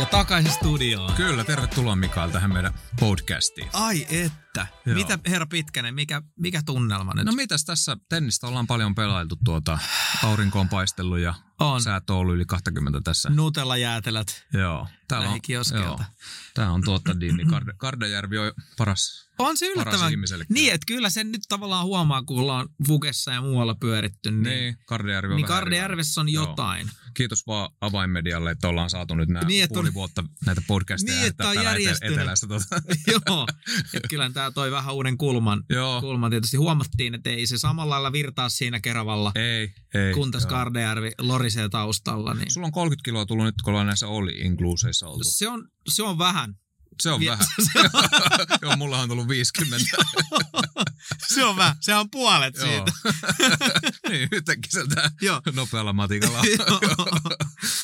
Ja takaisin studioon. Kyllä, tervetuloa Mikael tähän meidän podcastiin. Ai että. Joo. Mitä, herra Pitkänen, mikä, mikä tunnelma nyt? No mitäs tässä tennistä ollaan paljon pelailtu tuota, aurinko on paistellut ja On. säätö on ollut yli 20 tässä. Nutella jäätelät. Joo. Täällä on, joo. Tää on tuota, niin, niin Karde, Kardajärvi on paras. On se yllättävän. Niin, että kyllä sen nyt tavallaan huomaa, kun ollaan Fugessa ja muualla pyöritty. Niin, Niin, Kardajärvi on niin Kardejärvessä on Joo. jotain. Kiitos vaan avainmedialle, että ollaan saatu nyt nämä Niin, että puoli on- vuotta näitä podcasteja Niin, että on etelässä. Tuota. Joo. Et kyllä tämä toi vähän uuden kulman. Joo. kulman. Tietysti huomattiin, että ei se samalla lailla virtaa siinä Keravalla, Ei, ei. kun tässä joo. Kardejärvi lorisee taustalla. Niin Sulla on 30 kiloa tullut nyt, kun ollaan näissä oli incluseissa oltu. se, on, se on vähän. Se on Vie- vähän. Joo, mulla on tullut 50. Se on vähän. Se on puolet siitä. niin, yhtäkkiä sieltä nopealla matikalla.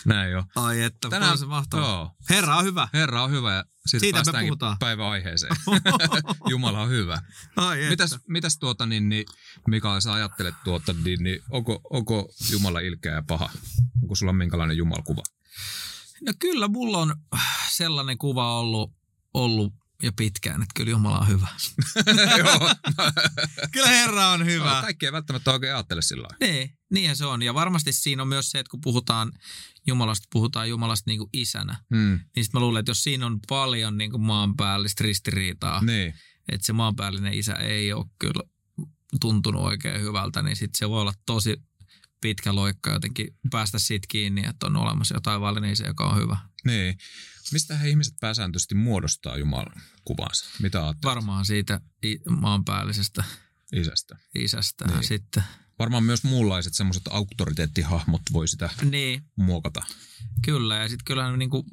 Näin jo. Ai että, Tänään, on se mahtavaa. Joo. Herra on hyvä. Herra on hyvä ja sitten Siitä me puhutaan. päivän aiheeseen. Jumala on hyvä. Ai että. Mitäs, mitäs tuota, niin, niin, Mikael, sä ajattelet tuota, niin, niin onko, onko Jumala ilkeä ja paha? Onko sulla minkälainen Jumalkuva? No kyllä mulla on sellainen kuva ollut, ollut ja pitkään, että kyllä Jumala on hyvä. Kyllä Herra on hyvä. No, kaikki ei välttämättä oikein ajattele sillä. Niin, niinhän se on. Ja varmasti siinä on myös se, että kun puhutaan Jumalasta, puhutaan Jumalasta niin kuin isänä. Hmm. Niin sitten mä luulen, että jos siinä on paljon niin kuin maanpäällistä ristiriitaa, Niin. että se maanpäällinen isä ei ole kyllä tuntunut oikein hyvältä, niin sitten se voi olla tosi pitkä loikka jotenkin päästä siitä kiinni, että on olemassa jotain valinnin isä, joka on hyvä. Niin. Mistä he ihmiset pääsääntöisesti muodostaa Jumalan kuvansa? Mitä ajattelet Varmaan siitä maanpäällisestä isästä? isästä Niin. niin. sitten. Varmaan myös muunlaiset semmoiset auktoriteettihahmot voi sitä Niin, muokata. Kyllä, ja sitten kyllähän niin kuin,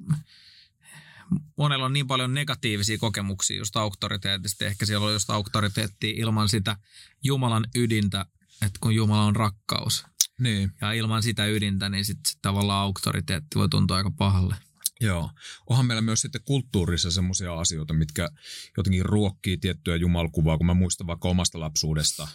monella on niin paljon negatiivisia kokemuksia just auktoriteetista. Ehkä siellä on just auktoriteettia ilman sitä Jumalan ydintä, että kun Jumala on rakkaus. Niin, Ja ilman sitä ydintä, niin sitten sit tavallaan auktoriteetti voi tuntua aika pahalle. Joo. Onhan meillä myös sitten kulttuurissa semmoisia asioita, mitkä jotenkin ruokkii tiettyä jumalkuvaa, kun mä muistan vaikka omasta lapsuudesta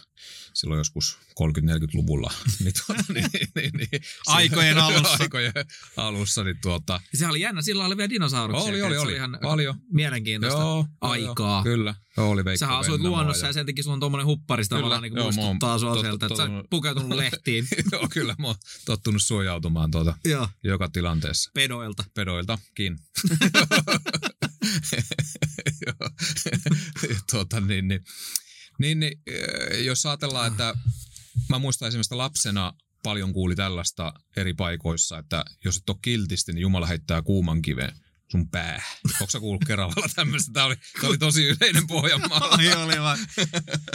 silloin joskus 30-40-luvulla. Niin, tuota, niin, niin, niin, Aikojen alussa. Aikojen alussa, niin tuota, sehän oli jännä, silloin oli vielä dinosauruksia. Oli, oli, Se oli. ihan Paljon. mielenkiintoista joo, aikaa. Joo, kyllä. Joo, oli Veikko Sähän asuit luonnossa ja ja... sen takia sulla on tuommoinen hupparista Kyllä, tavallaan niin joo, muistuttaa sua tot- sieltä, että sä oot pukeutunut lehtiin. Joo, kyllä mä oon tottunut suojautumaan tuota Joo. joka tilanteessa. Pedoilta. pedoiltakin. Tuota, niin, niin, niin, niin, eh, jos ajatellaan, että mä muistan esimerkiksi lapsena paljon kuuli tällaista eri paikoissa, että jos et ole kiltisti, niin Jumala heittää kuuman kiven sun pää. Onko sä kuullut Keravalla tämmöistä? Tämä oli, oli tosi yleinen Pohjanmaalla. Ai oli vaan.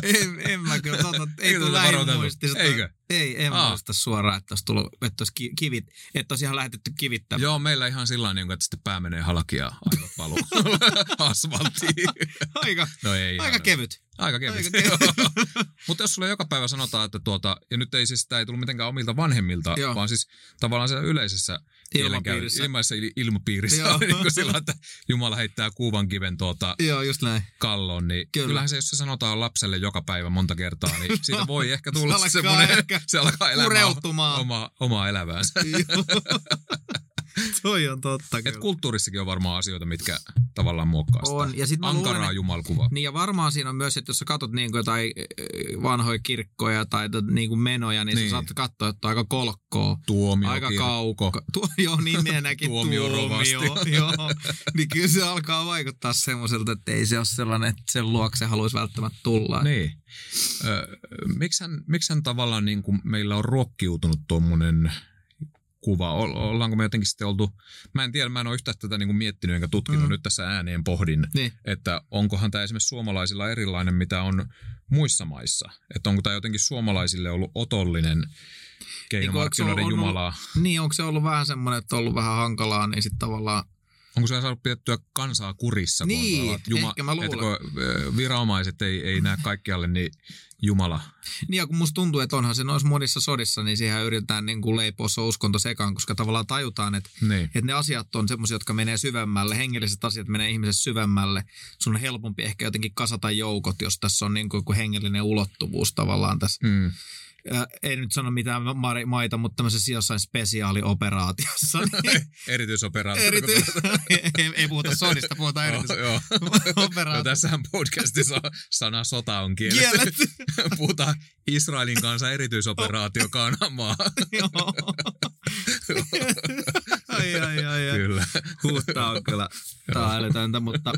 En, en mä kyllä, totta, ei tule tätä lähin varoiteltu? muistista. Eikö? Ei, en Aa. muista suoraan, että olisi tullut, että olisi ki- kivit, että olisi ihan lähetetty kivittämään. Joo, meillä ihan sillä tavalla, että sitten pää menee halki ja aivot valuu asfalttiin. Aika, No ei. aika ihan. kevyt. Aika kevyt. Aika kevyt. Mutta jos sulle joka päivä sanotaan, että tuota, ja nyt ei siis, tämä ei tullut mitenkään omilta vanhemmilta, Joo. vaan siis tavallaan siellä yleisessä Ilmapiirissä. ilmaisessa il- ilmapiirissä, Joo. niin kuin sillä, että Jumala heittää kuuvan kiven tuota Joo, just näin. kalloon, niin Kyllä. Kyllä. kyllähän se, jos se sanotaan lapselle joka päivä monta kertaa, niin siitä voi ehkä tulla Se semmoinen, ehkä se alkaa elämään pureutumaan. oma, omaa elämäänsä. Toi on totta Et kyllä. kulttuurissakin on varmaan asioita, mitkä tavallaan muokkaa sitä. On, ja sit Ankaraa luulen, jumalkuvaa. Niin ja varmaan siinä on myös, että jos sä katsot niin kuin jotain vanhoja kirkkoja tai tot- niin kuin menoja, niin, niin. Niin. sä saat katsoa, että on aika kolkkoa. Tuomio, Aika kaukka. Tuo, joo, nimenäkin Tuomio tuomio. rovasti. joo. Niin kyllä se alkaa vaikuttaa semmoiselta, että ei se ole sellainen, että sen luokse haluaisi välttämättä tulla. Niin. Ö, mikshän, mikshän tavallaan niin kuin meillä on ruokkiutunut tuommoinen kuva? Ol- Ollaanko me jotenkin sitten oltu, mä en tiedä, mä en ole yhtään tätä niin kuin miettinyt enkä tutkinut, Mm. nyt tässä ääneen pohdin, Niin. että onkohan tämä esimerkiksi suomalaisilla erilainen, mitä on muissa maissa. Että onko tämä jotenkin suomalaisille ollut otollinen keino Niin ollut- Jumalaa. Niin, onko se ollut vähän semmoinen, että on ollut vähän hankalaa, niin sitten tavallaan... Onko se saanut pidettyä kansaa kurissa? Niin, että ehkä mä luulen. Että kun viranomaiset ei, ei näe kaikkialle, niin Jumala. Niin ja kun musta tuntuu, että onhan se noissa monissa sodissa, niin siihen yritetään niin kuin leipoa se uskonto sekaan, koska tavallaan tajutaan, että Niin. Että ne asiat on semmoisia, jotka menee syvemmälle, hengelliset asiat menee ihmisessä syvemmälle. Sun on helpompi ehkä jotenkin kasata joukot, jos tässä on niin kuin hengellinen ulottuvuus tavallaan tässä. Mm. Ei nyt sano mitään ma- maita, mutta tämmöisessä jossain spesiaalioperaatiossa. Niin Erityisoperaatio. erity- ei, ei puhuta sodista, puhutaan joo. No, tässähän podcastissa sana sota on kielletty. Kielletty. Puhutaan Israelin kanssa erityisoperaatio Kanamaa. Joo. Ai, ai, ai, ai. Kyllä. Huuttaa on kyllä älytöntä, mutta,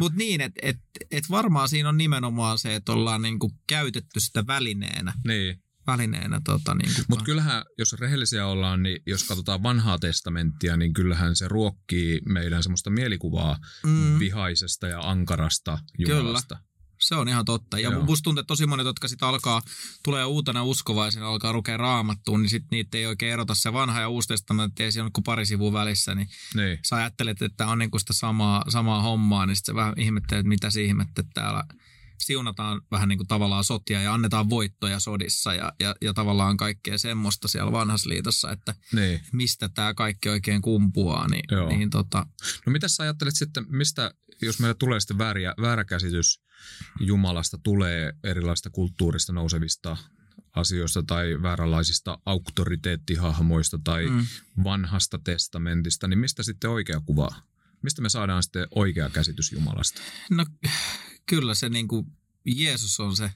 mutta niin, että et, et varmaan siinä on nimenomaan se, että ollaan niinku käytetty sitä välineenä. niin. välineenä tota, niinku, Mutta kyllähän, jos rehellisiä ollaan, niin jos katsotaan vanhaa testamenttia, niin kyllähän se ruokkii meidän semmoista mielikuvaa mm, vihaisesta ja ankarasta Jumalasta. Se on ihan totta. Ja Joo. musta tuntuu, että tosi monet, jotka sitten alkaa, tulee uutena uskovaisena, alkaa lukea raamattuun, niin sitten niitä ei oikein erota se vanha ja uusi testamentti, ei siinä ole kuin pari sivua välissä, niin Niin. sä ajattelet, että on niinku sitä samaa, samaa hommaa, niin sitten sä vähän ihmettelet, että mitä ihmettä että täällä siunataan vähän niin kuin tavallaan sotia ja annetaan voittoja sodissa ja, ja, ja tavallaan kaikkea semmoista siellä vanhassa liitossa, että niin. mistä tämä kaikki oikein kumpuaa, niin, Joo. niin tota, No mitä sä ajattelet sitten, mistä, jos meillä tulee sitten vääriä, väärä käsitys Jumalasta, tulee erilaista kulttuurista nousevista asioista tai vääränlaisista auktoriteettihahmoista tai mm. mm, vanhasta testamentista, niin mistä sitten oikea kuva? Mistä me saadaan sitten oikea käsitys Jumalasta? no kyllä se niin kuin Jeesus on se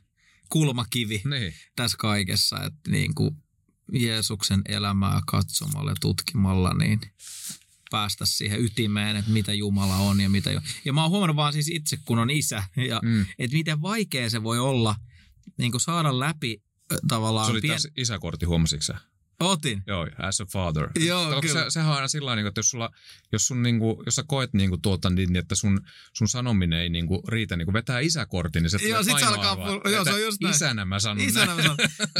kulmakivi Niin, tässä kaikessa, että niin kuin Jeesuksen elämää katsomalla ja tutkimalla, niin päästä siihen ytimeen, että mitä Jumala on ja mitä jo. Ja mä oon huomannut vaan siis itse, kun on isä, ja mm. että miten vaikea se voi olla niin kuin saada läpi tavallaan se oli pien... taas isäkortti, huomasitko sä? Otin. Joo, as a father. Joo, kun kyllä. Se, sehän on aina sillä tavalla, että jos, sulla, jos, sun, niinku, jos sä koet niinku tuota, niin, että sun, sun sanominen ei niinku riitä, niinku vetää isäkortin, niin se Joo, tulee sit se alkaa pu- joo, se on just näin. Isänä mä sanon Isänä mä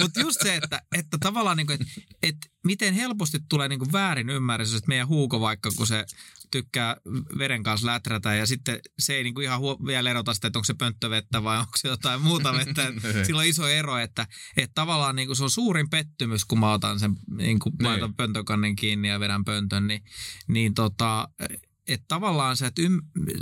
Mutta just se, että, että tavallaan niin kuin, että, että miten helposti tulee niin kuin väärin ymmärrys, että meidän huuko vaikka, kun se tykkää veden kanssa läträtä ja sitten se ei niin kuin ihan huo, vielä erota sitä, että onko se pönttövettä vai onko se jotain muuta vettä. Et Sillä on iso ero, että, että tavallaan niin kuin se on suurin pettymys, kun mä otan sen, niin kuin Niin. laitan pöntökannen kiinni ja vedän pöntön, niin, niin tota, että tavallaan sä et, ym,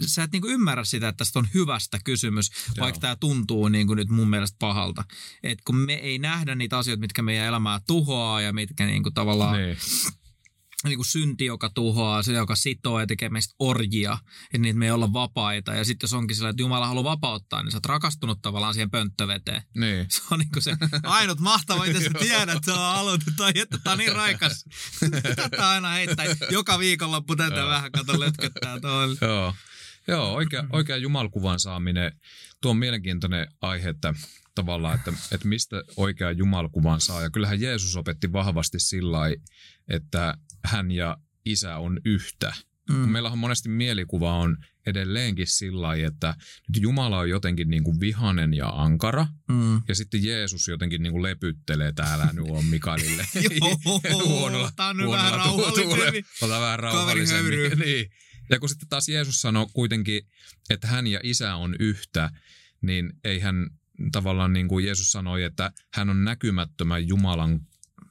sä et niinku ymmärrä sitä, että tästä on hyvästä kysymys, Joo. vaikka tämä tuntuu niinku nyt mun mielestä pahalta. Et kun me ei nähdä niitä asioita, mitkä meidän elämää tuhoaa ja mitkä niinku tavallaan Niin. Niinku synti, joka tuhoaa, se, joka sitoo ja tekee meistä orjia, että niitä me ei olla vapaita. Ja sitten jos onkin sillä, että Jumala haluaa vapauttaa, niin sä oot rakastunut tavallaan siihen pönttöveteen. Niin. Se on niinku se ainut mahtava, mitä sä tiedät, että sä haluat, tai että tää on niin raikas. Tätä aina heittää. Joka viikonloppu tätä vähän kato lötköttää tuolla. Joo, Joo oikea, oikea jumalkuvan saaminen, tuo on mielenkiintoinen aihe, että tavallaan, että, että mistä oikea jumalkuvan saa. Ja kyllähän Jeesus opetti vahvasti sillä että hän ja isä on yhtä. Mm. Meillähän monesti mielikuva on edelleenkin sillä lailla, että nyt Jumala on jotenkin niin kuin vihanen ja ankara, Mm. ja sitten Jeesus jotenkin niin kuin lepyttelee täällä nyt on Mikaelille. Joo, tää on nyt vähän tuule- Ota vähän rauhallisemmin. niin. Ja kun sitten taas Jeesus sanoo kuitenkin, että hän ja isä on yhtä, niin ei hän tavallaan niin kuin Jeesus sanoi, että hän on näkymättömän Jumalan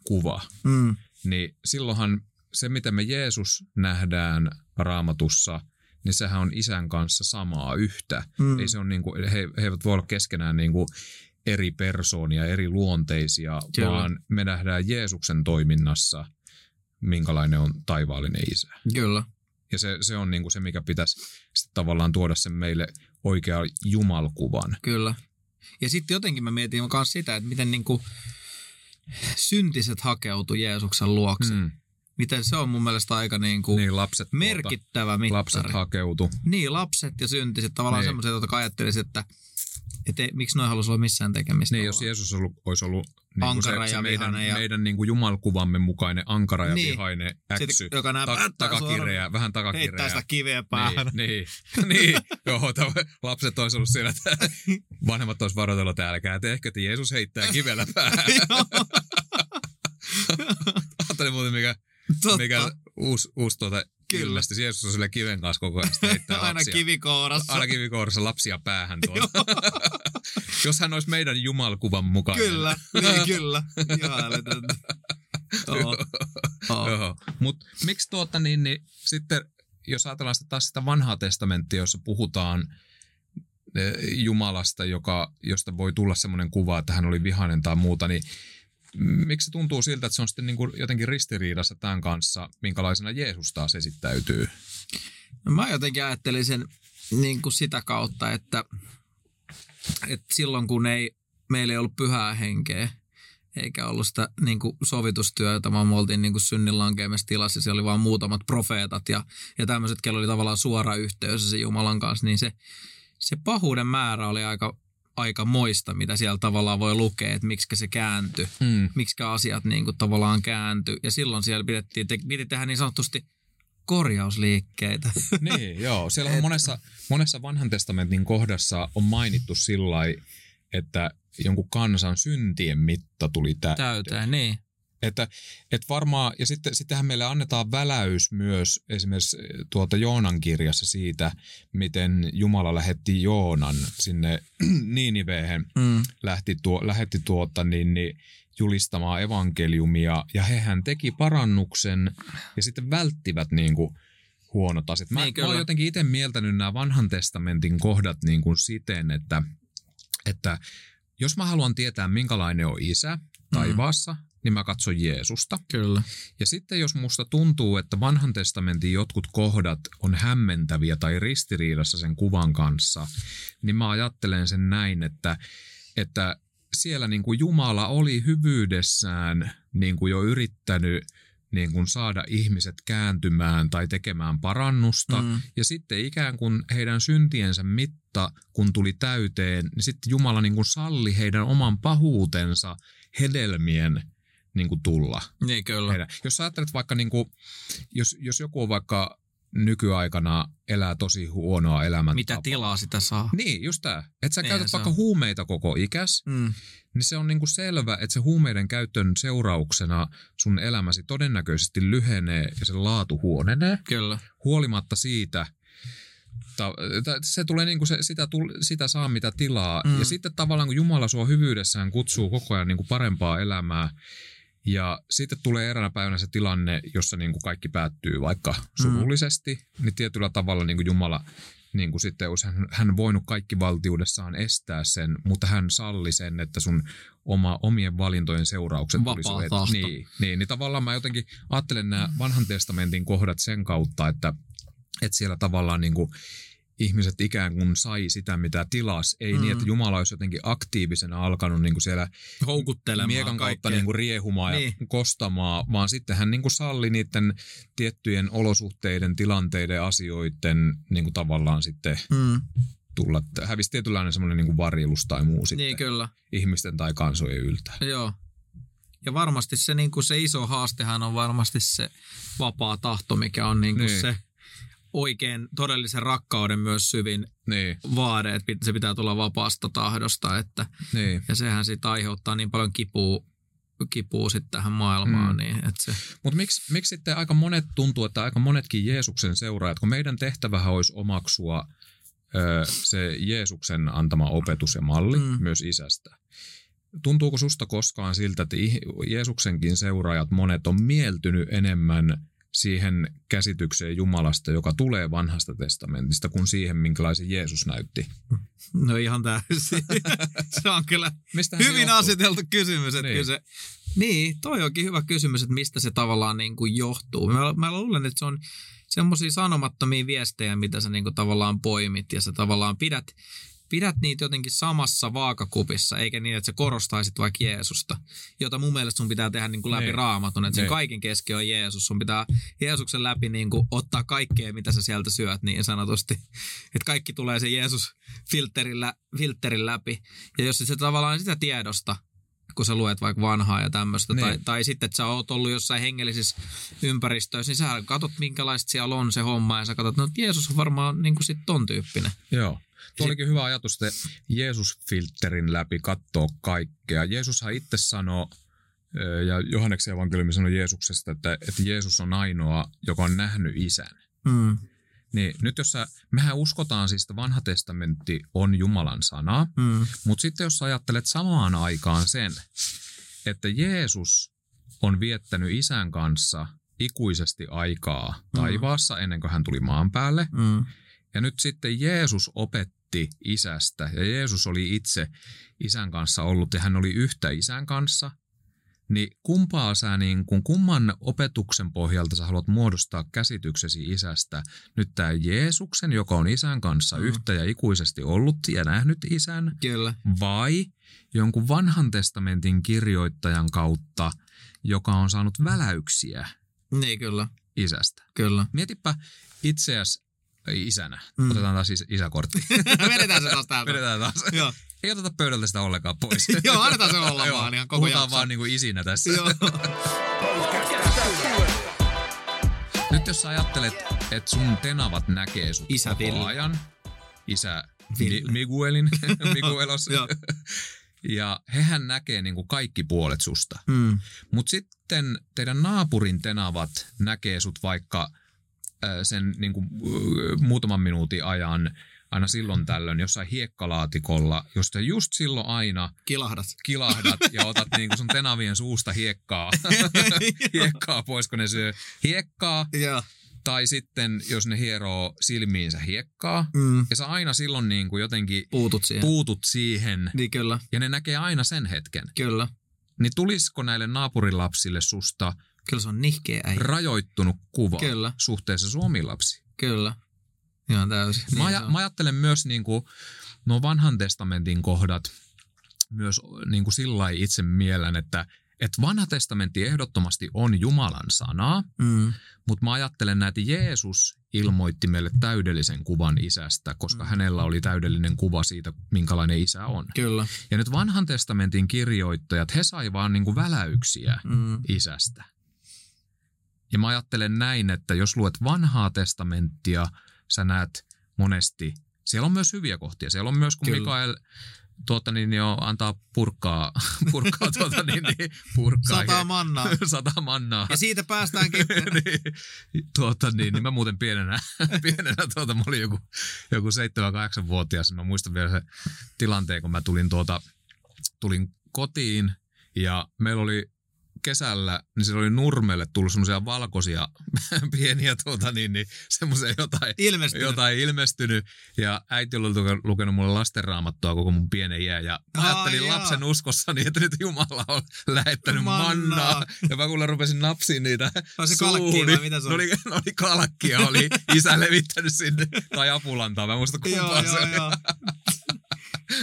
kuva. Mm. Niin silloinhan se, mitä me Jeesus nähdään raamatussa, niin sehän on isän kanssa samaa yhtä. Mm. Ei se on niin kuin, he, he eivät voi olla keskenään niin kuin eri persoonia, eri luonteisia, Kyllä. vaan me nähdään Jeesuksen toiminnassa, minkälainen on taivaallinen isä. Kyllä. Ja se, se on niin kuin se, mikä pitäisi tavallaan tuoda sen meille oikea jumalkuvan. Kyllä. Ja sitten jotenkin mä mietin myös sitä, että miten niinku syntiset hakeutuu Jeesuksen luokse. Mm. Miten se on mun mielestä aika niinku Niin lapset, merkittävä tuota, mittari. lapset hakeutu. Niin, lapset ja syntiset. Tavallaan Niin. semmoiset, jotka ajattelisit, että et ei, miksi noin haluaisi olla missään tekemistä. Niin, jos Jeesus ollut, olisi ollut niin Ankara kuin se, ja se meidän, ja- meidän niin kuin jumalkuvamme mukainen ankara ja Niin. vihainen äksy. Sitten, joka näin Ta- takakireä, vähän takakireä. heittää sitä kiveä päähän. Niin, niin, niin. Joo, tämä, lapset olisi ollut siellä, että vanhemmat olisi varoitellut, että älkää tehkö, että Jeesus heittää kivellä päähän. Ajattelin muuten, mikä, Totta. mikä uusi, uusi tuota Kyllä. Jeesus on sille kiven kanssa koko ajan, Aina lapsia. kivikourassa. Aina kivikourassa lapsia päähän tuota. Jos hän olisi meidän jumalkuvan mukainen. Kyllä, niin kyllä. Älytöntä. Joo. Mutta miksi tuota niin, niin sitten, jos ajatellaan sitä taas sitä vanhaa testamenttia, jossa puhutaan eh, Jumalasta, joka, josta voi tulla semmoinen kuva, että hän oli vihainen tai muuta, niin miksi tuntuu siltä, että se on sitten niin kuin jotenkin ristiriidassa tämän kanssa, minkälaisena Jeesus taas esittäytyy? No mä jotenkin ajattelin sen niin kuin sitä kautta, että, että silloin kun ei, meillä ei ollut pyhää henkeä, eikä ollut sitä niin kuin sovitustyötä, vaan me oltiin niin kuin synnin tilassa. Siellä oli vain muutamat profeetat ja, ja tämmöiset, kello oli tavallaan suora yhteys se Jumalan kanssa, niin se, se pahuuden määrä oli aika, aika moista, mitä siellä tavallaan voi lukea, että miksi se kääntyi, mm. miksi asiat niin kuin tavallaan kääntyi. Ja silloin siellä pidettiin, te, piti tehdä niin sanotusti korjausliikkeitä. Niin, joo. Siellä on monessa, monessa vanhan testamentin kohdassa on mainittu sillä että jonkun kansan syntien mitta tuli täyteen. Täyteen, niin. Että, että varmaan, ja sitten, sittenhän meille annetaan väläys myös esimerkiksi tuolta Joonan kirjassa siitä, miten Jumala lähetti Joonan sinne Niiniveen, mm. lähti tuo, lähetti tuota niin, niin, julistamaan evankeliumia, ja hehän teki parannuksen, ja sitten välttivät niin kuin, huonot asiat. Mä, niin, mä oon jotenkin itse mieltänyt nämä vanhan testamentin kohdat niin kuin siten, että, että jos mä haluan tietää, minkälainen on isä taivaassa, mm. Niin mä katson Jeesusta. Kyllä. Ja sitten jos musta tuntuu, että vanhan testamentin jotkut kohdat on hämmentäviä tai ristiriidassa sen kuvan kanssa, niin mä ajattelen sen näin, että, että siellä niin kuin Jumala oli hyvyydessään niin kuin jo yrittänyt – niin kuin saada ihmiset kääntymään tai tekemään parannusta. Mm. Ja sitten ikään kuin heidän syntiensä mitta, kun tuli täyteen, niin sitten Jumala niin kuin salli heidän oman pahuutensa hedelmien niin kuin tulla. Niin kyllä. Heidän. Jos ajattelet vaikka, niin kuin, jos, jos joku on vaikka nykyaikana elää tosi huonoa elämäntapaa. Mitä tilaa sitä saa. Niin, just tämä. Että sä niin käytät vaikka on. huumeita koko ikäs, mm. niin se on niinku selvä, että se huumeiden käytön seurauksena sun elämäsi todennäköisesti lyhenee ja se laatu huonenee. Kyllä. Huolimatta siitä, se tulee niin kuin se, sitä, sitä saa mitä tilaa. Mm. Ja sitten tavallaan kun Jumala sua hyvyydessään kutsuu koko ajan niin kuin parempaa elämää, ja sitten tulee eräänä päivänä se tilanne, jossa niin kuin kaikki päättyy vaikka surullisesti, mm. niin tietyllä tavalla niin kuin Jumala niin kuin sitten olisi hän, hän voinut kaikki valtiudessaan estää sen, mutta hän salli sen, että sun oma, omien valintojen seuraukset tulisivat. Niin, niin, niin tavallaan mä jotenkin ajattelen nämä vanhan testamentin kohdat sen kautta, että, että siellä tavallaan niin kuin ihmiset ikään kuin sai sitä, mitä tilas. Ei mm. niin, että. Jumala olisi jotenkin aktiivisena alkanut niin kuin siellä houkuttelemaan miekan kautta niin kuin riehumaan niin. ja kostamaan, vaan sitten hän niin kuin salli niiden tiettyjen olosuhteiden, tilanteiden ja asioiden niin kuin tavallaan sitten mm. tulla. Hävisi tietynlainen semmoinen niin kuin varjelus tai muu sitten niin, kyllä. ihmisten tai kansojen yltä. Joo. Ja varmasti se, niin kuin se iso haastehan on varmasti se vapaa tahto, mikä on niin kuin niin. se – oikein todellisen rakkauden myös syvin niin. vaade, että se pitää tulla vapaasta tahdosta. Että, niin. Ja sehän sitten aiheuttaa niin paljon kipua, kipua sitten tähän maailmaan. Mm. Niin, että se... Mutta miksi, miksi sitten aika monet tuntuu, että aika monetkin Jeesuksen seuraajat, kun meidän tehtävähän olisi omaksua ö, se Jeesuksen antama opetus ja malli mm. myös isästä. Tuntuuko susta koskaan siltä, että Jeesuksenkin seuraajat monet on mieltynyt enemmän – siihen käsitykseen Jumalasta, joka tulee vanhasta testamentista, kuin siihen, minkälaisen Jeesus näytti? No ihan täysin. se on kyllä Mistähän hyvin aseteltu kysymys. Että niin. se, niin, toi onkin hyvä kysymys, että mistä se tavallaan niin kuin johtuu. Mä, mä luulen, että se on semmoisia sanomattomia viestejä, mitä sä niin kuin tavallaan poimit ja sä tavallaan pidät pidät niitä jotenkin samassa vaakakupissa, eikä niin, että sä korostaisit vaikka Jeesusta, jota mun mielestä sun pitää tehdä niin kuin läpi ne. Niin. raamatun, että sen ne. Niin. kaiken keski on Jeesus. Sun pitää Jeesuksen läpi niin kuin ottaa kaikkea, mitä sä sieltä syöt niin sanotusti. Että kaikki tulee se Jeesus-filterin lä- filterin läpi. Ja jos se tavallaan sitä tiedosta, kun sä luet vaikka vanhaa ja tämmöistä, niin. tai, tai sitten, että sä oot ollut jossain hengellisissä ympäristöissä, niin sä katsot, minkälaista siellä on se homma, ja sä katsot, no Jeesus on varmaan niin kuin sit ton tyyppinen. Joo. Tuo olikin hyvä ajatus, että Jeesus-filterin läpi katsoo kaikkea. Jeesushan itse sanoo, ja Johanneksen evankeliumi sanoi Jeesuksesta, että, että Jeesus on ainoa, joka on nähnyt isän. Mm. Niin nyt jos sä, mehän uskotaan siis, että vanha testamentti on Jumalan sana, mm. mutta sitten jos ajattelet samaan aikaan sen, että Jeesus on viettänyt isän kanssa ikuisesti aikaa mm. taivaassa ennen kuin hän tuli maan päälle, mm. Ja nyt sitten Jeesus opetti isästä ja Jeesus oli itse isän kanssa ollut ja hän oli yhtä isän kanssa, niin kumpaa sä niin kun, kumman opetuksen pohjalta sä haluat muodostaa käsityksesi isästä? Nyt tämä Jeesuksen, joka on isän kanssa Mm. yhtä ja ikuisesti ollut ja nähnyt isän, Kyllä. vai jonkun vanhan testamentin kirjoittajan kautta, joka on saanut väläyksiä Niin, kyllä. isästä? Kyllä. Mietipä itseäsi isänä. Mm. Otetaan taas is- isäkortti. Vedetään se taas täältä. Vedetään taas. Joo. Ei oteta pöydältä sitä ollenkaan pois. Joo, annetaan se olla Joo, vaan ihan koko Puhutaan jakso. vaan niinku isinä tässä. Joo. Nyt jos sä ajattelet, että sun tenavat näkee sut Isä koko Villi. ajan, isä Ville. Mi- Miguelin, Miguelos, Joo. ja hehän näkee niinku kaikki puolet susta. Mm. Mutta sitten teidän naapurin tenavat näkee sut vaikka sen niinku, äh, muutaman minuutin ajan aina silloin tällöin jossain hiekkalaatikolla, josta just silloin aina Kilahdat. kilahdat ja otat niinku sun tenavien suusta hiekkaa, hiekkaa pois, kun ne syö hiekkaa. Joo. Tai sitten, jos ne hieroo silmiinsä hiekkaa. Mm. Ja sä aina silloin niinku jotenkin Puutut siihen. puutut siihen Niin kyllä, ja ne näkee aina sen hetken. kyllä. Niin tulisiko näille naapurilapsille susta Kyllä se on nihkeä äijä. rajoittunut kuva Kyllä. suhteessa suomiin lapsiin? Kyllä. Ihan täysin. Mä, Niin aja, se on. mä ajattelen myös niin kuin, nuo vanhan testamentin kohdat myös niin kuin sillä lailla itse mielen, että, että vanha testamentti ehdottomasti on Jumalan sanaa, Mm. mutta mä ajattelen, että Jeesus ilmoitti meille täydellisen kuvan isästä, koska Mm. hänellä oli täydellinen kuva siitä, minkälainen isä on. Kyllä. Ja nyt vanhan testamentin kirjoittajat, he sai vaan niin kuin väläyksiä Mm. isästä. Ja mä ajattelen näin, että jos luet vanhaa testamenttia, sä näet monesti, siellä on myös hyviä kohtia. Siellä on myös, kun Kyllä. Mikael tuota, niin, jo antaa purkkaa, purkkaa, tuota, niin, niin, purkkaa Sata mannaa. sata mannaa. Ja siitä päästäänkin. niin, tuota, niin, niin mä muuten pienenä, pienenä tuota, mä olin joku, joku 7-8-vuotias. Mä muistan vielä se tilanteen, kun mä tulin, tuota, tulin kotiin ja meillä oli kesällä, niin siellä oli nurmelle tullut semmoisia valkoisia pieniä tuota, niin, niin, semmoisia jotain, Ilmestynyt. jotain ilmestynyt. Ja äiti oli luke- lukenut mulle lastenraamattua koko mun pienen iän. Ja mä ajattelin jaa. lapsen uskossani, että nyt Jumala on lähettänyt Mannaa. mannaa. Ja mä kuule rupesin napsiin niitä Oli se kalkkia niin mitä se ne oli? oli? Ne oli kalkkia, oli isä levittänyt sinne. Tai apulantaa, mä en muista Joo, kumpaa se joo, oli. joo.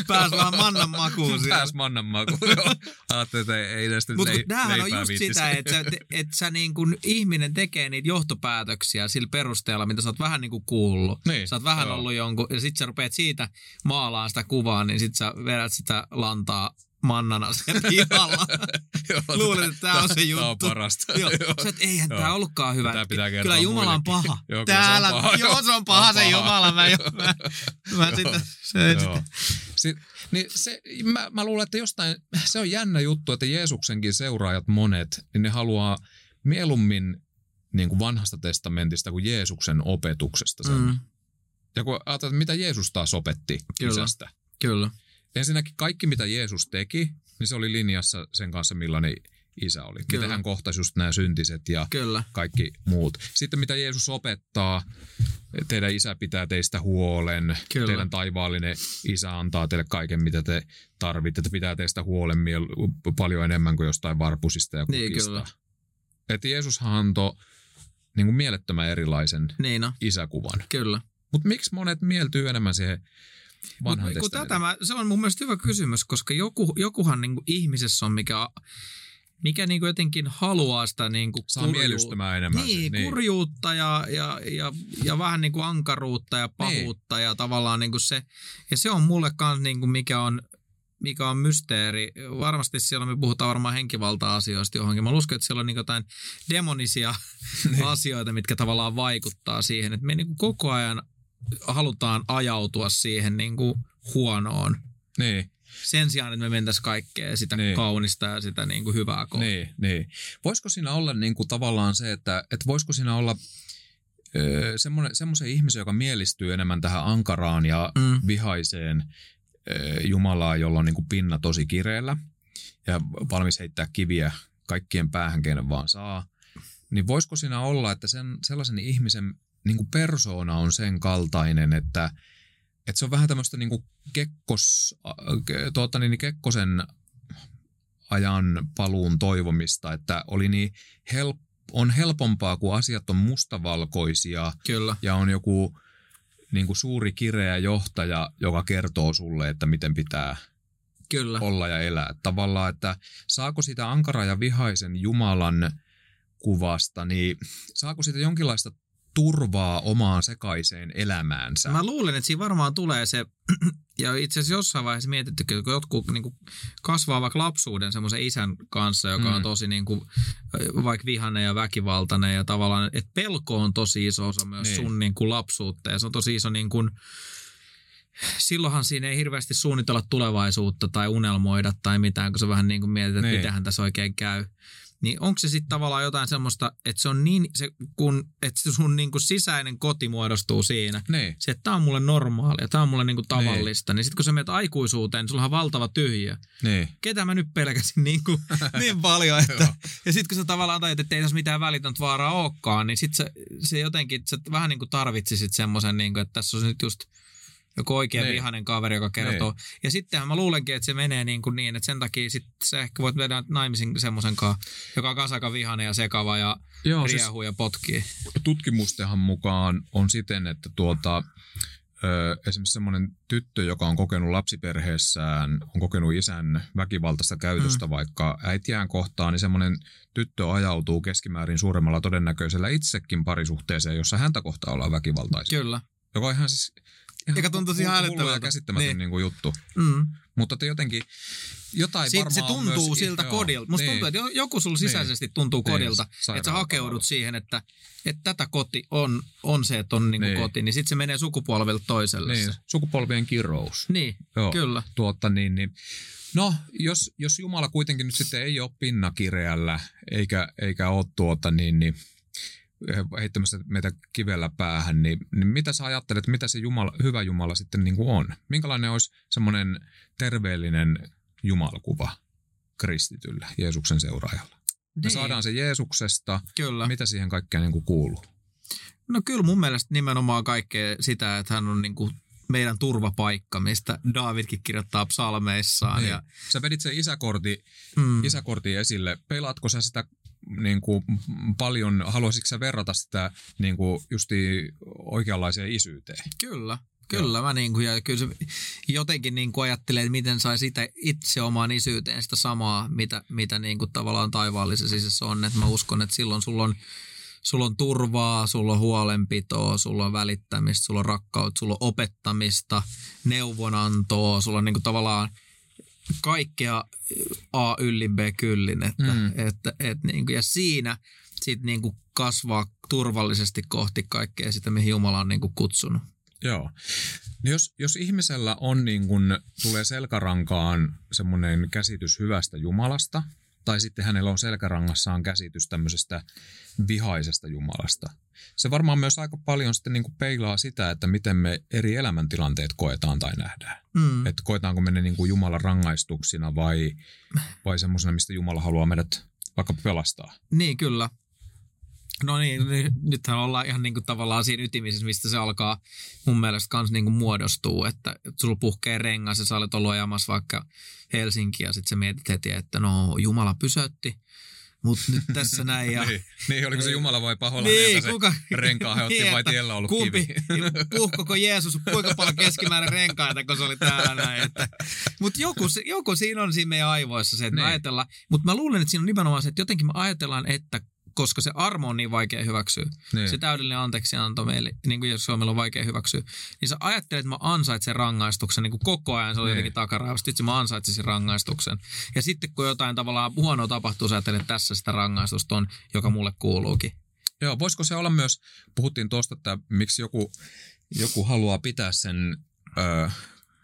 Pääs vähän mannan makuun siellä. Pääs mannan makuun, joo. Ajattelin, että ei, ei tästä Mutta tämähän on just viittisi. sitä, että sä, et sä niin kun ihminen tekee niitä johtopäätöksiä sillä perusteella, mitä sä oot vähän niin kuin kuullut. Niin, Sä oot vähän joo. ollut jonkun, ja sit sä rupeat siitä maalaan sitä kuvaa, niin sit sä vedät sitä lantaa mannana sen pihalla. Luulen, että tää on se Tää on juttu. parasta. Joo, sä, et, eihän tää ollutkaan hyvä. Tää pitää kertoa kyllä Jumala on paha. Joo, kyllä se on Täällä, paha. joo, se on paha On se. Jumala. Mä, mä, mä sitten, se, Joo. Sit, niin se, mä, mä luulen, että jostain, se on jännä juttu, että Jeesuksenkin seuraajat monet, niin ne haluaa mieluummin niin kuin vanhasta testamentista kuin Jeesuksen opetuksesta sen. Mm. Ja kun ajatellaan, mitä Jeesus taas opetti Kyllä. isästä. kyllä. Ensinnäkin kaikki, mitä Jeesus teki, niin se oli linjassa sen kanssa, millainen isä oli. Kyllä. Miten hän kohtasi just nämä syntiset ja Kyllä. kaikki muut. Sitten mitä Jeesus opettaa, teidän isä pitää teistä huolen, Kyllä. teidän taivaallinen isä antaa teille kaiken, mitä te tarvitte, että pitää teistä huolen miel- paljon enemmän kuin jostain varpusista ja Niin, kukista. kyllä. Että Jeesus antoi niin kuin mielettömän erilaisen Niin no, isäkuvan. kyllä. Mutta miksi monet mieltyy enemmän siihen vanhan Mut, kun tätä mä, se on mun mielestä hyvä kysymys, koska joku, jokuhan niin ihmisessä on, mikä, mikä niin jotenkin haluaa sitä niin kuin Saa miellystämään enemmän. Niin, niin, kurjuutta ja, ja, ja, ja vähän niin kuin ankaruutta ja pahuutta niin. ja tavallaan niin kuin se, ja se on mulle kans niin kuin mikä on, mikä on mysteeri. Varmasti siellä me puhutaan varmaan henkivalta-asioista johonkin. Mä uskon, että siellä on niin jotain demonisia Niin. asioita, mitkä tavallaan vaikuttaa siihen, että me niin kuin koko ajan halutaan ajautua siihen niin kuin huonoon. Niin, Sen sijaan, että me mentäisiin kaikkea sitä Niin. kaunista ja sitä niin kuin hyvää kohtaa. niin, niin. Voisiko siinä olla niin kuin tavallaan se, että, että voisiko siinä olla öö, semmoinen, semmoisen ihmisen, joka mielistyy enemmän tähän ankaraan ja Mm. vihaiseen öö, Jumalaa, jolla on niin kuin pinna tosi kireellä ja valmis heittää kiviä kaikkien päähän, kenen vaan saa. Niin voisiko siinä olla, että sen, sellaisen ihmisen niin kuin persoona on sen kaltainen, että, että se on vähän tämmöistä niinku kekkos, ke- tuota, niin Kekkosen ajan paluun toivomista, että oli niin help, on helpompaa, kun asiat on mustavalkoisia Kyllä. ja on joku niin kuin suuri kireä johtaja, joka kertoo sulle, että miten pitää Kyllä. olla ja elää. Tavallaan, että saako sitä ankara ja vihaisen Jumalan kuvasta, niin saako sitä jonkinlaista turvaa omaan sekaiseen elämäänsä? Mä luulen, että siinä varmaan tulee se, ja itse asiassa jossain vaiheessa mietitty, kun jotkut niin kuin kasvaa vaikka lapsuuden semmoisen isän kanssa, joka mm. on tosi niin kuin, vaikka vihainen ja väkivaltainen ja tavallaan, että pelko on tosi iso osa myös Niin. sun niin kuin lapsuutta ja se on tosi iso niin kuin, silloinhan siinä ei hirveästi suunnitella tulevaisuutta tai unelmoida tai mitään, kun sä vähän niin kuin mietit, että Niin. mitähän tässä oikein käy. Niin onko se sitten tavallaan jotain semmoista, että se on niin, se, kun, että se sun niin kuin sisäinen koti muodostuu siinä, Niin, se, että tämä on mulle normaalia, tämä on mulle niinku tavallista, niin, niin sitten kun sä menet aikuisuuteen, niin sulla on valtava tyhjä. niin. Ketä mä nyt pelkäsin niin, kuin, niin paljon, että... Ja sitten kun sä tavallaan tajut, että ei tässä mitään välitöntä vaaraa olekaan, niin sitten se, se jotenkin, sä vähän niin kuin tarvitsisit semmoisen, niin kuin, että tässä on nyt just joku oikein Niin. vihainen kaveri, joka kertoo. Ja sittenhän mä luulenkin, että se menee niin, kuin niin että sen takia sit sä ehkä voit mennä naimisiin semmoisen kanssa, joka on kanssa aika vihainen ja sekava ja Joo, siis riehuu ja potkii. tutkimustenhan mukaan on siten, että tuota, ö, esimerkiksi semmoinen tyttö, joka on kokenut lapsiperheessään, on kokenut isän väkivaltaista käytöstä mm. vaikka äitiään kohtaan, niin semmoinen tyttö ajautuu keskimäärin suuremmalla todennäköisellä itsekin parisuhteeseen, jossa häntä kohtaan ollaan väkivaltaisia. Kyllä. Joka on ihan siis Joka tuntuu ihan älyttömältä. käsittämätön Niin. niin. Niin juttu. Mm. Mutta te jotenkin, jotain Sitten varmaan se tuntuu myös, siltä joo, kodilta. Musta niin. tuntuu, että jo- joku sulla sisäisesti tuntuu Niin, kodilta, että sä hakeudut siihen, että, että tätä koti on, on se, että on niinku Niin. koti, niin sitten se menee sukupolvelta toiselle. Niin, sukupolvien kirous. niin Joo. kyllä. tuota niin, niin No, jos, jos Jumala kuitenkin nyt sitten ei ole pinnakireällä, eikä, eikä ole tuota niin, niin heittämässä meitä kivellä päähän, niin, niin mitä sä ajattelet, mitä se Jumala, hyvä Jumala sitten niin kuin on? Minkälainen olisi semmoinen terveellinen Jumalkuva kristityllä, Jeesuksen seuraajalla? Me Niin, saadaan se Jeesuksesta, Kyllä. mitä siihen kaikkeen niin kuin kuuluu? No kyllä mun mielestä nimenomaan kaikkea sitä, että hän on niinku meidän turvapaikka, mistä Davidkin kirjoittaa psalmeissaan. Niin. Ja, Sä vedit sen isäkorti, mm, isäkortin esille. Peilaatko sä sitä niin kuin, paljon, haluaisitko sä verrata sitä niin kuin, justi oikeanlaiseen isyyteen? Kyllä, kyllä. Mä niinku, ja kyllä se jotenkin niinku ajattelee, että miten sai sitä itse omaan isyyteen sitä samaa, mitä, mitä niinku tavallaan taivaallisessa sisässä on. Et mä uskon, että silloin sulla on, sulla on turvaa, sulla on huolenpitoa, sulla on välittämistä, sulla on rakkautta, sulla on opettamista, neuvonantoa, sulla on niinku tavallaan kaikkea A yllin B kyllin. Että, Mm. että, et niinku, ja siinä sitten niinku kasvaa turvallisesti kohti kaikkea sitä, mihin Jumala on niinku kutsunut. Joo. Niin jos, jos ihmisellä on niin kuin, tulee selkärankaan semmoinen käsitys hyvästä Jumalasta, tai sitten hänellä on selkärangassaan käsitys tämmöisestä vihaisesta Jumalasta. Se varmaan myös aika paljon sitten niin kuin peilaa sitä, että miten me eri elämäntilanteet koetaan tai nähdään. Mm. Että koetaanko me ne niin kuin Jumalan rangaistuksina vai, vai semmoisena, mistä Jumala haluaa meidät vaikka pelastaa. Niin, kyllä. No niin, niin, nythän ollaan ihan niin kuin tavallaan siinä ytimisissä, mistä se alkaa mun mielestä kans niin kuin muodostuu, että sulla puhkee rengas ja sä olet ollut ajamassa vaikka Helsinkiä ja sitten sä mietit heti, että no Jumala pysäytti, mutta nyt tässä näin ja... niin, niin, oliko se Jumala vai paholainen, Niin, jota se kuka- renkaan otti vai Niin, tiellä ollut Kumpi, kivi? puhkoko Jeesus, kuinka paljon keskimäärin renkaita, kun se oli täällä näin. Että. Mutta joku, joku siinä on siinä meidän aivoissa se, että me Niin. ajatellaan. Mutta mä luulen, että siinä on nimenomaan se, että jotenkin me ajatellaan, että koska se armo on niin vaikea hyväksyä, Niin. se täydellinen anteeksianto meille, niin kuin jos Suomella on vaikea hyväksyä, niin sä ajattelet, että mä ansaitsen rangaistuksen niin kuin koko ajan, se on Niin. jotenkin takaraivosta, itse mä ansaitsin rangaistuksen. Ja sitten kun jotain tavallaan huonoa tapahtuu, sä ajattelet, että tässä sitä rangaistusta on, joka mulle kuuluukin. Joo, voisiko se olla myös, puhuttiin tuosta, että miksi joku, joku haluaa pitää sen ö,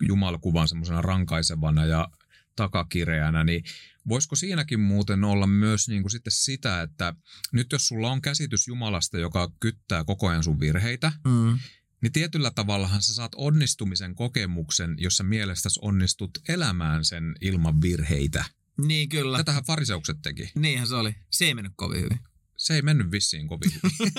jumalkuvan semmoisena rankaisevana ja takakireänä, niin voisiko siinäkin muuten olla myös niin kuin sitten sitä, että nyt jos sulla on käsitys Jumalasta, joka kyttää koko ajan sun virheitä, Mm. niin tietyllä tavallahan sä saat onnistumisen kokemuksen, jossa mielestäsi onnistut elämään sen ilman virheitä. Niin kyllä. Tätähän fariseukset teki. Niinhän se oli. Se ei mennyt kovin hyvin. Se ei mennyt vissiin kovin hyvin.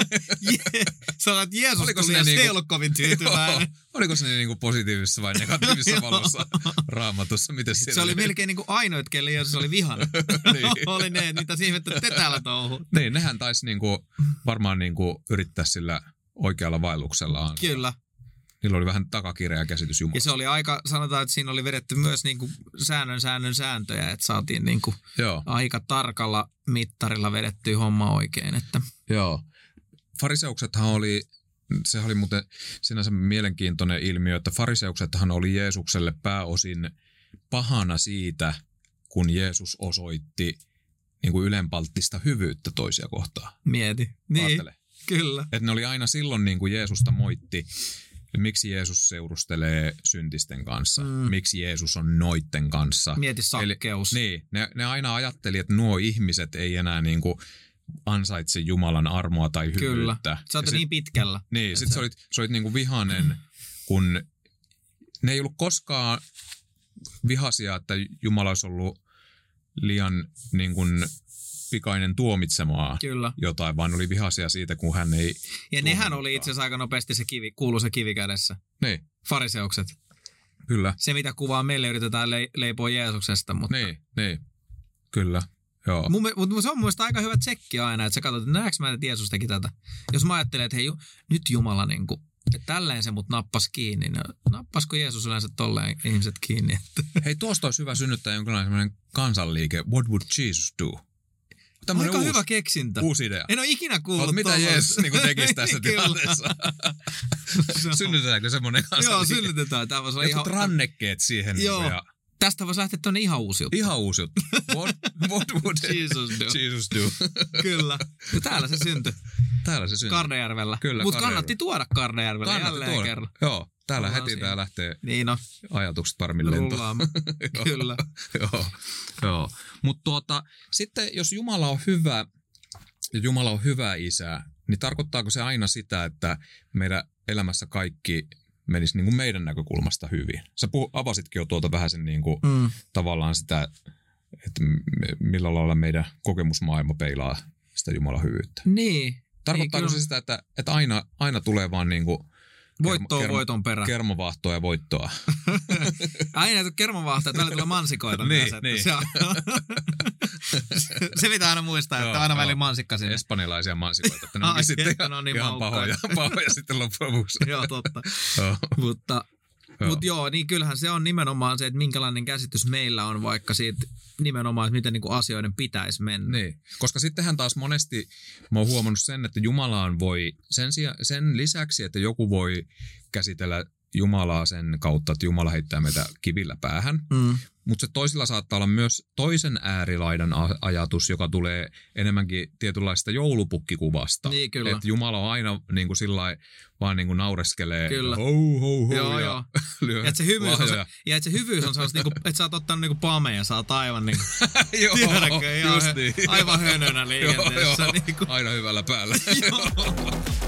Sä olet Jeesus Oliko tuli niinku- ei ollut kovin tyytyväinen. Joo. Oliko se niinku positiivisessa vai negatiivisessa valossa raamatussa? Miten Se oli melkein niin kuin ainoat, kelle Jeesus oli vihainen. Niin. oli ne, että niitä ihmettä, että te täällä touhu. Niin, nehän taisi niinku, varmaan niinku yrittää sillä oikealla vaelluksellaan. Kyllä. Niillä oli vähän takakireä käsitys Ja Jumalasta. se oli aika, sanotaan, että siinä oli vedetty myös niin kuin säännön säännön sääntöjä, että saatiin niin kuin Joo, aika tarkalla mittarilla vedettyä homma oikein. Että. joo. Fariseuksethan oli, se oli muuten sinänsä mielenkiintoinen ilmiö, että fariseuksethan oli Jeesukselle pääosin pahana siitä, kun Jeesus osoitti niin kuin ylenpalttista hyvyyttä toisia kohtaan. Mieti. Niin, Aattele. kyllä. Että ne oli aina silloin niin kuin Jeesusta moitti, miksi Jeesus seurustelee syntisten kanssa, Mm. miksi Jeesus on noitten kanssa. Mieti sakkeus. Niin, ne, ne aina ajatteli, että nuo ihmiset ei enää niin kuin ansaitse Jumalan armoa tai Kyllä. hyvyyttä. Sä oot niin pitkällä. Niin, sit sä olit, sä olit niinku vihanen, kun ne ei ollut koskaan vihasia, että Jumala olisi ollut liian niin kuin, pikainen tuomitsemaan Kyllä. jotain, vaan oli vihaisia siitä, kun hän ei... Ja nehän oli itse asiassa aika nopeasti se kivi, kuulu se kivi kädessä. Niin, Fariseukset. kyllä. Se, mitä kuvaa meille yritetään le- leipoa Jeesuksesta, mutta Niin, niin. Kyllä. Joo. Mun, mutta se on mun aika hyvä tsekki aina, että sä katsot, että näetkö mä, että Jeesus teki tätä. Jos mä ajattelen, että hei, ju- nyt Jumala niin kuin, että tälleen se mut nappas kiinni, niin nappasko Jeesus yleensä tolleen ihmiset kiinni? Että Hei, tuosta olisi hyvä synnyttää jonkinlainen semmoinen kansanliike. What would Jesus do? Tämmöinen aika uusi, hyvä keksintä. uusi idea. En ole ikinä kuullut Mut mitä. Jeesus niin tekisi tässä tilanteessa? Synnytetäänkö semmoinen Joo, kansanliike? synnytetään. Tämä voisi ihan, rannekkeet siihen. Joo. Joo. Ja tästä voisi lähteä tuonne ihan uusi juttu. ihan uusi juttu. What, what would Jesus do. Jesus do? Kyllä. Ja täällä se syntyi. Täällä se syntyy. Kardejärvellä. Kyllä, Mutta kannatti tuoda Kardejärvellä Kannatti jälleen tuoda. kerran. Joo, täällä Ollaan heti siinä. tää lähtee Niin no, ajatukset paremmin lentoon. Kyllä. Joo, joo. Mutta tuota, sitten jos Jumala on hyvä ja Jumala on hyvä isä, niin tarkoittaako se aina sitä, että meidän elämässä kaikki menisi niin kuin meidän näkökulmasta hyvin? Sä puh- avasitkin jo tuolta vähän sen niin kuin, Mm. tavallaan sitä, että millä lailla meidän kokemusmaailma peilaa sitä Jumalan hyvyyttä. Niin. Tarkoittaako kyllä. se sitä, että, että aina, aina tulee vaan niin kuin Voittoa kerma- voiton perä. kermovahtoa ja voittoa? Aina näitä kermavahtoja, täällä tulee mansikoita Niin, myös. Että niin. se, on, se pitää aina muistaa, että Joo, aina joo. välillä mansikka sinne. Espanjalaisia mansikoita, että ne onkin sitten että ihan, ne on niin ihan pahoja, pahoja sitten loppujen lopuksi. Joo, totta. Mutta. Mutta joo, niin kyllähän se on nimenomaan se, että minkälainen käsitys meillä on vaikka siitä nimenomaan, että miten niinku asioiden pitäisi mennä. Niin, koska sittenhän taas monesti mä oon huomannut sen, että Jumalaan voi, sen, sija, sen lisäksi, että joku voi käsitellä Jumalaa sen kautta, että Jumala heittää meitä kivillä päähän, Mm. mutta se toisilla saattaa olla myös toisen äärilaidan ajatus, joka tulee enemmänkin tietynlaista joulupukkikuvasta. Niin, kyllä. Että Jumala on aina niin kuin sillä vaan niin kuin naureskelee. Kyllä. Hou, hou, hou, Joo, ja joo. lyö Ja että se hyvyys on, se, ja että se hyvyys on sellaista, niinku, että sä oot ottanut niinku pameja, sä oot aivan niinku, Joo, tiedätkö, ihan, just niin. aivan hönönä liikenteessä. Joo, joo. Niinku. Aina hyvällä päällä. Joo.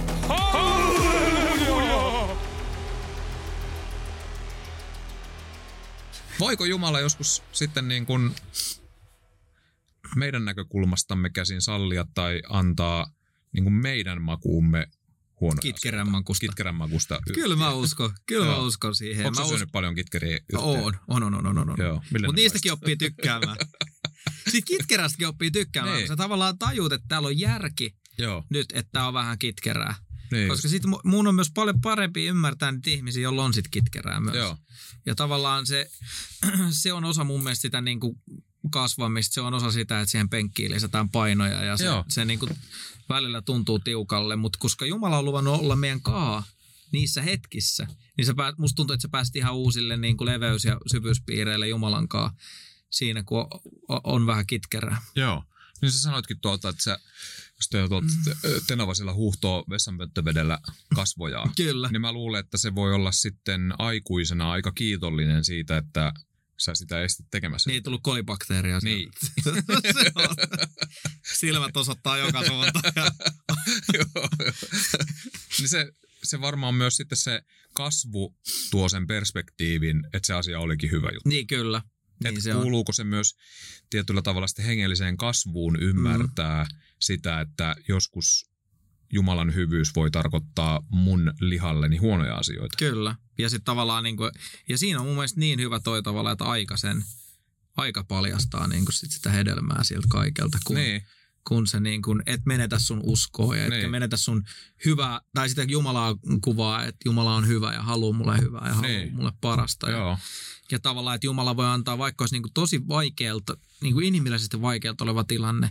Voiko Jumala joskus sitten niin kuin meidän näkökulmastamme käsin sallia tai antaa niin kuin meidän makuumme huonoja Kitkerän asioita? makusta. Kitkerän makusta. Kyllä mä uskon, kyllä mä uskon siihen. Onko mä syönyt paljon kitkeriä yhteen? On, on, on, on, on, on. Mutta niistäkin oppii tykkäämään. Siitä kitkerästäkin oppii tykkäämään, Niin. sä tavallaan tajuut, että täällä on järki Joo, nyt, että tää on vähän kitkerää. Niin. Koska sit mu- mun on myös paljon parempi ymmärtää niitä ihmisiä, joilla on sit kitkerää myös. Joo, Ja tavallaan se, se on osa mun mielestä sitä niin kuin kasvamista, se on osa sitä, että siihen penkkiin lisätään painoja ja se, Joo. se niin kuin välillä tuntuu tiukalle, mutta koska Jumala on luvannut olla meidän kaa niissä hetkissä, niin sä päät, musta tuntuu, että sä pääsit ihan uusille niin kuin leveys- ja syvyyspiireille Jumalan kaa siinä, kun on, on vähän kitkerää. joo. Niin sä sanoitkin tuolta, että sä, jos te tuot Mm. tenavasilla huuhtoo vessanpönttövedellä kasvojaa, Kyllä. niin mä luulen, että se voi olla sitten aikuisena aika kiitollinen siitä, että sä sitä estit tekemässä. Niin ei tullut kolibakteeria. Niin. Se on. Silmät osoittaa joka suuntaan. Joo. niin se, se varmaan myös sitten se kasvu tuo sen perspektiivin, että se asia olikin hyvä juttu. niin kyllä. Niin Niin se on. kuuluuko se myös tietyllä tavalla sitten hengelliseen kasvuun ymmärtää, mm. sitä, että joskus Jumalan hyvyys voi tarkoittaa mun lihalleni huonoja asioita. Kyllä. Ja sitten tavallaan, niin kuin, ja siinä on mun mielestä niin hyvä toi tavalla, että aika sen, aika paljastaa niin kuin sit sitä hedelmää sieltä kaikelta, kun, Niin, kun se niin kuin, et menetä sun uskoa ja etkä Niin. menetä sun hyvää, tai sitä Jumalaa kuvaa, että Jumala on hyvä ja haluaa mulle hyvää ja haluaa Niin. mulle parasta. Ja, joo, ja tavallaan, että Jumala voi antaa, vaikka olisi niin kuin tosi vaikealta, niin kuin inhimillisesti vaikealta oleva tilanne,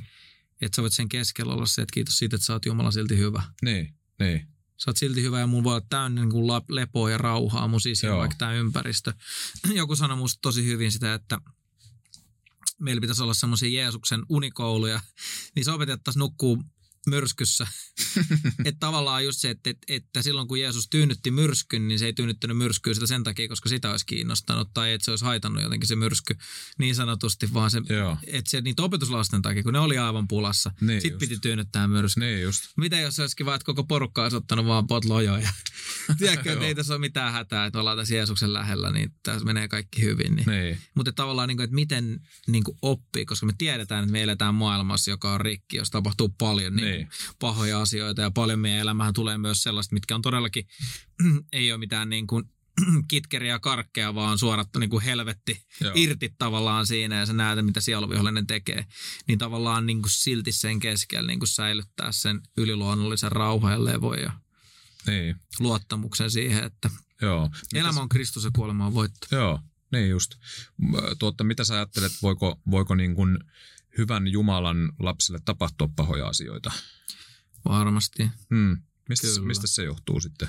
että sä voit sen keskellä olla se, että kiitos siitä, että sä oot Jumala silti hyvä. niin, niin, Sä oot silti hyvä ja mun voi olla täynnä niin kuin lepoa ja rauhaa mun Joo. vaikka tämä ympäristö. Joku sanoi musta tosi hyvin sitä, että meillä pitäisi olla semmoisia Jeesuksen unikouluja, niin se opetettaisiin nukkuu myrskyssä. että tavallaan just se, että, että, että silloin kun Jeesus tyynnytti myrskyn, niin se ei tyynnyttänyt myrskyä sitä sen takia, koska sitä olisi kiinnostanut tai että se olisi haitannut jotenkin se myrsky niin sanotusti, vaan se, joo, että se niitä opetuslasten takia, kun ne oli aivan pulassa, Niin sitten just. piti tyynnyttää myrsky. niin just. Mitä jos se olisikin vaan, että koko porukka olisi ottanut vaan potlojoja ja tiedätkö, että ei tässä ole mitään hätää, että ollaan tässä Jeesuksen lähellä, niin tässä menee kaikki hyvin. Niin. Niin, Mutta tavallaan, niin kuin, että miten niin kuin oppii, koska me tiedetään, että me eletään maailmassa, joka on rikki, jos tapahtuu paljon niin. Niin. Pahoja asioita ja paljon meidän elämähän tulee myös sellaista, mitkä on todellakin, ei ole mitään niin kuin kitkeriä ja karkkeja, vaan suorat niin kuin helvetti Joo. irti tavallaan siinä ja sä näet, mitä sieluvihollinen tekee. Niin tavallaan niin kuin silti sen keskellä niin kuin säilyttää sen yliluonnollisen rauhan ja levon ja niin, luottamuksen siihen, että joo. elämä on Kristus ja kuolema on voitto. Joo, niin just. Tuotta, mitä sä ajattelet, voiko, voiko niin kuin hyvän Jumalan lapsille tapahtua pahoja asioita? Varmasti. Hmm. Mistä, Kyllä. mistä se johtuu sitten?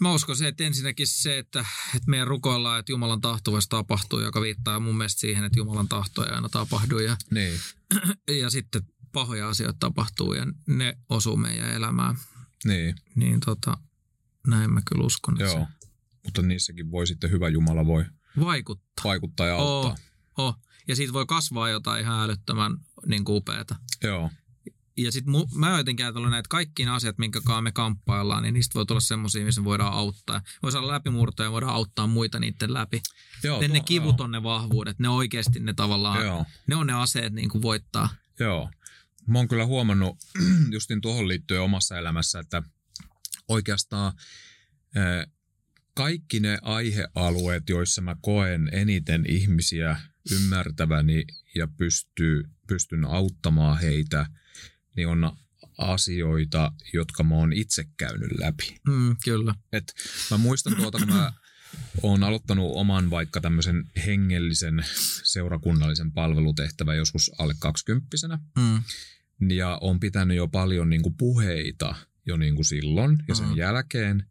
Mä uskon se, että ensinnäkin se, että, että meidän rukoillaan, että Jumalan tahto voisi tapahtua, joka viittaa mun mielestä siihen, että Jumalan tahto ei aina tapahdu. Ja, Niin, ja sitten pahoja asioita tapahtuu ja ne osuu meidän elämään. niin, Niin tota, näin mä kyllä uskon, joo. Mutta niissäkin voi sitten hyvä Jumala voi se vaikuttaa. vaikuttaa ja auttaa. Oh, oh. Ja siitä voi kasvaa jotain ihan älyttömän niin upeata. Joo, Ja sitten mä jotenkin näitä että kaikki ne asiat, minkä kanssa me kamppaillaan, niin niistä voi tulla semmoisia, missä voidaan auttaa. Voisi olla läpimurtoja ja voidaan auttaa muita niiden läpi. joo ne, ne tuo- kivut joo. on ne vahvuudet, ne oikeasti ne tavallaan, Joo, ne on ne aseet niin kuin voittaa. joo. Mä oon kyllä huomannut justin tuohon liittyen omassa elämässä, että oikeastaan eh, kaikki ne aihealueet, joissa mä koen eniten ihmisiä ymmärtäväni ja pystyy, pystyn auttamaan heitä, niin on asioita, jotka mä oon itse käynyt läpi. Mm, kyllä. Et mä muistan tuota, kun mä oon aloittanut oman vaikka tämmöisen hengellisen seurakunnallisen palvelutehtävän joskus alle kaksikymppisenä. Mm, Ja on pitänyt jo paljon niin kuin puheita jo niin kuin silloin ja sen Mm. jälkeen.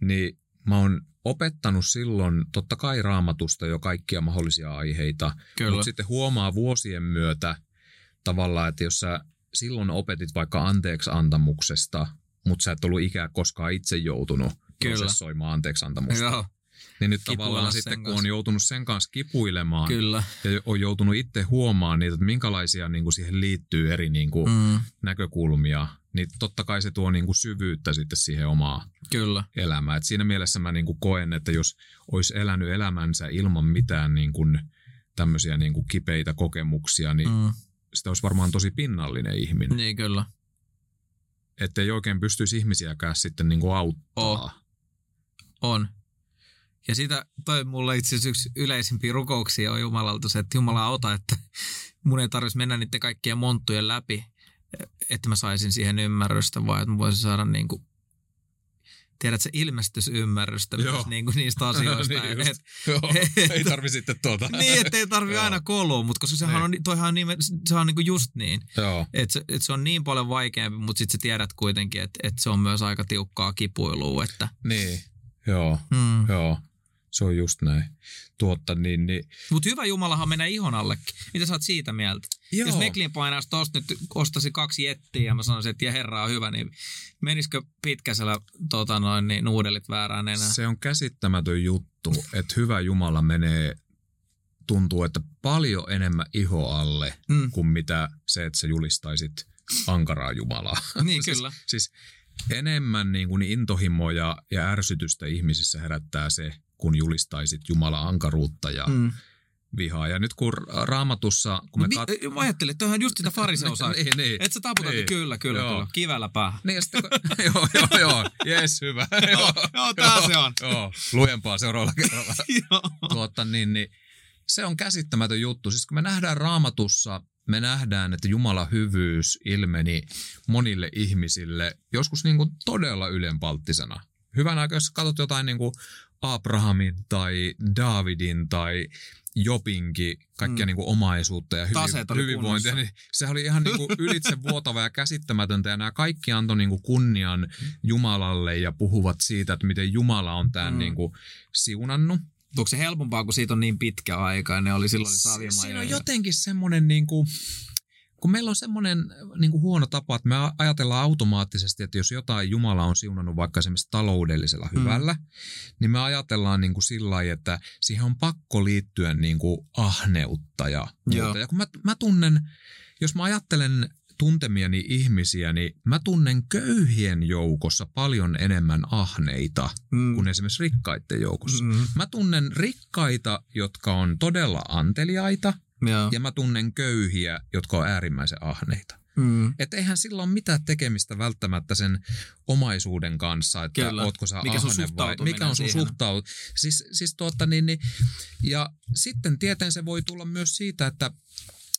Niin mä oon opettanut silloin totta kai raamatusta jo kaikkia mahdollisia aiheita. kyllä. Mutta sitten huomaa vuosien myötä tavallaan, että jos sä silloin opetit vaikka anteeksi antamuksesta, mutta sä et ollut ikään koskaan itse joutunut Kyllä. prosessoimaan anteeksi antamusta. Joo, Niin nyt Kipuilla tavallaan sitten, kun kanssa. on joutunut sen kanssa kipuilemaan kyllä. ja on joutunut itse huomaamaan niitä, että minkälaisia niin kuin siihen liittyy eri niin kuin Mm, näkökulmia, niin totta kai se tuo niin kuin syvyyttä sitten siihen omaan kyllä. elämään. Et siinä mielessä mä niin kuin koen, että jos olisi elänyt elämänsä ilman mitään niin kuin tämmöisiä niin kuin kipeitä kokemuksia, niin Mm, sitä olisi varmaan tosi pinnallinen ihminen. niin kyllä. Että ei oikein pystyisi ihmisiäkään sitten niin kuin auttaa. Oh. On. Ja sitä toi mulle itse asiassa yksi yleisimpiä rukouksia on Jumalalta se, että Jumala auta, että mun ei tarvitsisi mennä niiden kaikkien monttujen läpi, että mä saisin siihen ymmärrystä, vaan että mä voisin saada niin kuin, tiedätkö, ilmestysymmärrystä Joo. myös niin kuin niistä asioista. Niin Et- just. et- Joo, ei tarvi sitten tuota. niin, että ei tarvi aina kolua, mutta koska sehän on, toihan on, niin, se on niin kuin just niin. Että se, et se on niin paljon vaikeampi, mutta sitten sä tiedät kuitenkin, että et se on myös aika tiukkaa kipuilua. Että, niin. Joo, mm. joo. Se on just näin. Tuotta, niin, niin. Mutta hyvä Jumalahan menee ihon allekin. Mitä sä oot siitä mieltä? Joo. Jos Meklin painaisi tosta nyt, ostasi kaksi jettiä ja mä sanoisin, että herra on hyvä, niin menisikö pitkäsellä tota noin, niin nuudelit väärään enää? Se on käsittämätön juttu, että hyvä Jumala menee, tuntuu, että paljon enemmän iho alle Mm. kuin mitä se, että sä julistaisit ankaraa Jumalaa. Niin, siis, kyllä. Siis enemmän niin kuin intohimoja ja ärsytystä ihmisissä herättää se, kun julistaisit Jumalan ankaruutta ja, Mm. vihaa. Ja nyt kun raamatussa, kun No, me mi- kat... Mä ajattelin, että on just sitä fariseosaa. niin, niin. Et sä taputa, Niin. kyllä, kyllä, Joo. kyllä. Kivällä päähän. Niin, sitten, kun- joo, joo, joo, jes, hyvä. joo, joo, tää se on. Joo, lujempaa seuraavalla kerralla. Tuota, niin, niin, se on käsittämätön juttu. Siis kun me nähdään raamatussa, me nähdään, että Jumalan hyvyys ilmeni monille ihmisille joskus niin kuin todella ylenpalttisena. Hyvän aikaa, jos katsot jotain niin kuin Abrahamin tai Davidin tai Jopinkin kaikkia Mm. niin kuin omaisuutta ja Taseet oli hyvi, hyvinvointia, niin se oli ihan niin kuin ylitse vuotava ja käsittämätöntä. Ja nämä kaikki antoi niin kuin kunnian Jumalalle ja puhuvat siitä, että miten Jumala on tämän Mm. niin kuin siunannut. Onko se helpompaa, kun siitä on niin pitkä aika ja ne oli silloin. Siinä on jotenkin semmoinen, niin kuin, kun meillä on semmoinen niin kuin huono tapa, että me ajatellaan automaattisesti, että jos jotain Jumala on siunannut vaikka esimerkiksi taloudellisella Mm. hyvällä, niin me ajatellaan niin kuin sillä lailla, että siihen on pakko liittyä niin kuin ahneutta ja muuta. Ja kun mä, mä tunnen, jos mä ajattelen tuntemiani ihmisiä, niin mä tunnen köyhien joukossa paljon enemmän ahneita mm. kuin esimerkiksi rikkaiden joukossa. Mm. Mä tunnen rikkaita, jotka on todella anteliaita, Joo. ja mä tunnen köyhiä, jotka on äärimmäisen ahneita. Mm. Että eihän sillä ole mitään tekemistä välttämättä sen omaisuuden kanssa, että Kyllä. ootko sä Mikä sun ahne vai mikä on sun suhtautuminen. Siis, siis tuota niin, niin, ja sitten tieteen se voi tulla myös siitä, että,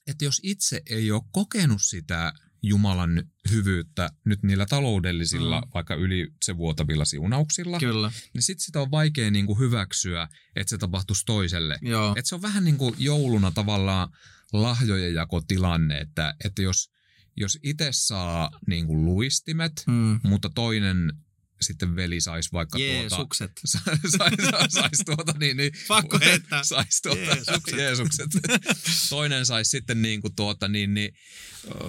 että jos itse ei ole kokenut sitä Jumalan hyvyyttä nyt niillä taloudellisilla, Mm. vaikka ylitsevuotavilla siunauksilla, Kyllä. niin sitten sitä on vaikea niin kuin hyväksyä, että se tapahtuisi toiselle. Joo. Et se on vähän niin kuin jouluna tavallaan lahjojen jakotilanne, että, että jos, jos itse saa niin kuin luistimet, Mm. mutta toinen sitten veli saisi vaikka tuota... Jeesukset. Saisi sais, sais tuota niin, niin Pakko heittää. Sais tuota, Jeesukset. Jeesukset. Toinen saisi sitten niin kuin tuota niin, niin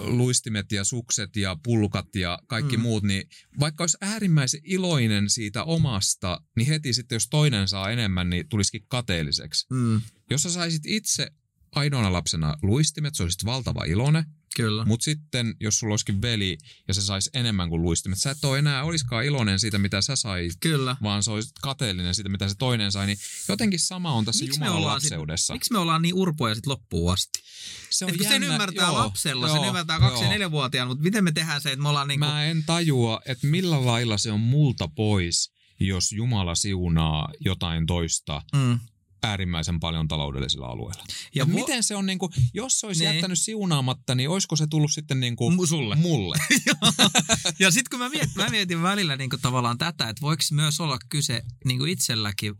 luistimet ja sukset ja pulkat ja kaikki mm. muut, niin vaikka olisi äärimmäisen iloinen siitä omasta, niin heti sitten jos toinen saa enemmän, niin tulisikin kateelliseksi. Mm. Jos sä saisit itse ainoana lapsena luistimet, se olisit valtava iloinen. Kyllä. Mutta sitten, jos sulla olisikin veli ja se saisi enemmän kuin luistimet, sä et ole enää olisikaan iloinen siitä, mitä sä sait, Kyllä. vaan se olisi kateellinen siitä, mitä se toinen sai. Niin jotenkin sama on tässä Miksi me Jumalan sit- lapseudessa. Miksi me ollaan niin urpoja sit loppuun asti? se Et kun sen ymmärtää joo, lapsella, joo, sen ymmärtää kaksi- ja joo. neljävuotiaana, mutta miten me tehdään se, että me ollaan niinku... Mä en tajua, että millä lailla se on multa pois, jos Jumala siunaa jotain toista Mm. Äärimmäisen paljon taloudellisilla alueilla. Ja vo- miten se on, niin kuin, jos se olisi Niin. niin. jättänyt siunaamatta, niin olisiko se tullut sitten niin kuin Mu- sulle. mulle? Ja sitten kun mä mietin, mä mietin välillä niinku tavallaan tätä, että voiko myös olla kyse niinku itselläkin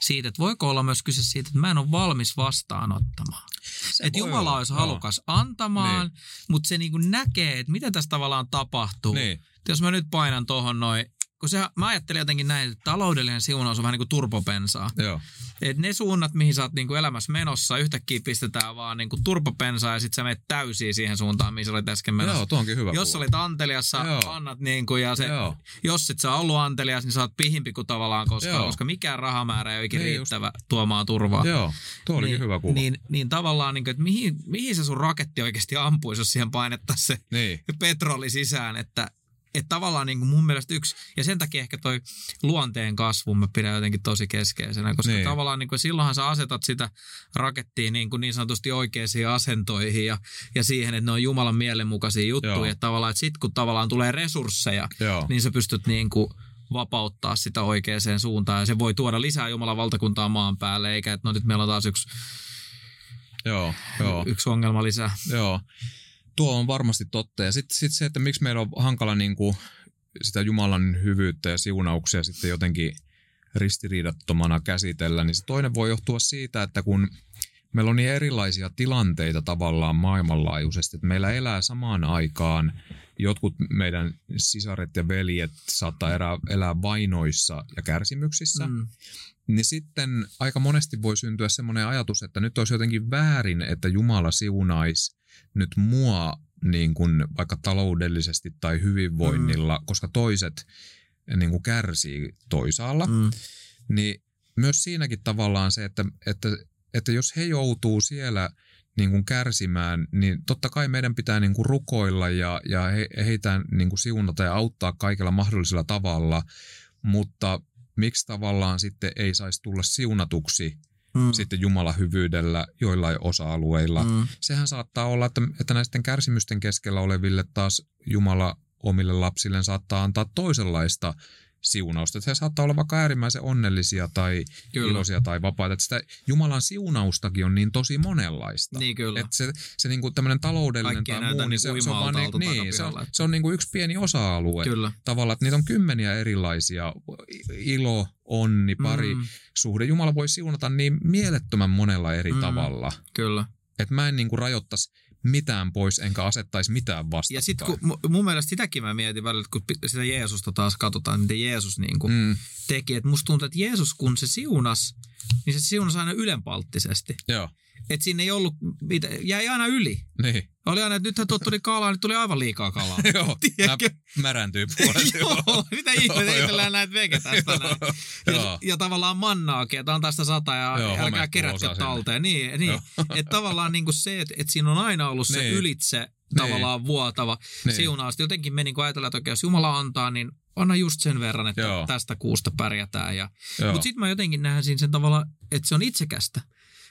siitä, että voiko olla myös kyse siitä, että mä en ole valmis vastaanottamaan. Se Että Jumala olla, olisi joo. halukas antamaan, mutta se niinku näkee, että mitä tässä tavallaan tapahtuu. Niin. Jos mä nyt painan tuohon noin, kun se, mä ajattelin jotenkin näin, että taloudellinen siunaus on vähän niin kuin turbopensaa. Joo. Että ne suunnat, mihin sä oot niinku elämässä menossa, yhtäkkiä pistetään vaan niinku turbopensaa ja sit sä menet täysiin siihen suuntaan, mihin sä olit äsken menossa. Joo, tuo onkin hyvä Jos kuva. olit antelias, sä Joo. annat niinku ja se, Joo. jos et sä ollut antelias, niin sä oot pihimpi kuin tavallaan koskaan, Joo. koska mikään rahamäärä ei ole ikinä Niin just. riittävä tuomaan turvaa. Joo, tuo olikin niin, hyvä kuva. Niin, niin tavallaan, niin kuin, että mihin, mihin se sun raketti oikeasti ampuisi, jos siihen painettaisiin se niin. petroli sisään, että että tavallaan niin kuin mun mielestä yksi, ja sen takia ehkä toi luonteen kasvu mä pidän jotenkin tosi keskeisenä, koska niin. Tavallaan niin kuin silloinhan sä asetat sitä rakettia niin, kuin niin sanotusti oikeisiin asentoihin ja, ja siihen, että ne on Jumalan mielenmukaisia juttuja, Joo. että tavallaan, että sit kun tavallaan tulee resursseja, Joo. niin sä pystyt niin kuin vapauttaa sitä oikeaan suuntaan ja se voi tuoda lisää Jumalan valtakuntaa maan päälle, eikä että no nyt meillä on taas yksi, Joo, joo, yksi ongelma lisää. joo. Tuo on varmasti totta. Ja sitten sit se, että miksi meillä on hankala niin kuin sitä Jumalan hyvyyttä ja siunauksia sitten jotenkin ristiriidattomana käsitellä, niin se toinen voi johtua siitä, että kun meillä on niin erilaisia tilanteita tavallaan maailmanlaajuisesti, että meillä elää samaan aikaan jotkut meidän sisaret ja veljet saattaa elää, elää vainoissa ja kärsimyksissä, Mm. niin sitten aika monesti voi syntyä semmoinen ajatus, että nyt olisi jotenkin väärin, että Jumala siunaisi nyt mua niin kuin vaikka taloudellisesti tai hyvinvoinnilla, mm. koska toiset niin kuin kärsii toisaalla. Mm. Mm. Niin myös siinäkin tavallaan se, että, että, että jos he joutuu siellä niin kuin kärsimään, niin totta kai meidän pitää niin kuin rukoilla ja, ja he, heitä niin kuin siunata ja auttaa kaikella mahdollisella tavalla, mutta miksi tavallaan sitten ei saisi tulla siunatuksi mm. sitten Jumalan hyvyydellä joillain osa-alueilla. Mm. Sehän saattaa olla, että, että näisten kärsimysten keskellä oleville taas Jumala omille lapsille saattaa antaa toisenlaista siunausta. Että he saattaa olla vaikka äärimmäisen onnellisia tai kyllä. iloisia tai vapaita. Että sitä Jumalan siunaustakin on niin tosi monenlaista. Niin kyllä. Että se, se niinku tämmöinen taloudellinen Kaikkea tai muu, niin se, se on vaan niin, niin, se on, se on niinku yksi pieni osa-alue. Kyllä. Tavallaan, että niitä on kymmeniä erilaisia. Ilo, onni, pari, mm. suhde. Jumala voi siunata niin mielettömän monella eri mm. tavalla. Kyllä. Että mä en niinku rajoittaisi mitään pois, enkä asettaisi mitään vastaan. Ja sitten mun mielestä sitäkin mä mietin välillä, kun sitä Jeesusta taas katsotaan, miten Jeesus niin kuin mm. teki. Että musta tuntuu, että Jeesus kun se siunas, niin se siunas aina ylenpalttisesti. Joo. Että siinä ei ollut, jäi aina yli. Niin. Oli aina, että nythän tuot tuli kalaa, nyt tuli aivan liikaa kalaa. joo, märäntyy puolet. joo, mitä ihmettä, itsellään näitä veke tästä näin. Ja, ja, tavallaan mannaakin, että on tästä sata ja joo, älkää kerätkö talteen. Niin, niin. että tavallaan niin kuin se, että, että siinä on aina ollut se niin. ylitse niin. tavallaan vuotava niin. siunaus. Jotenkin me niin ajatellaan, että jos Jumala antaa, niin anna just sen verran, että Joo. tästä kuusta pärjätään. Ja, mutta sitten mä jotenkin näen siinä sen tavalla, että se on itsekästä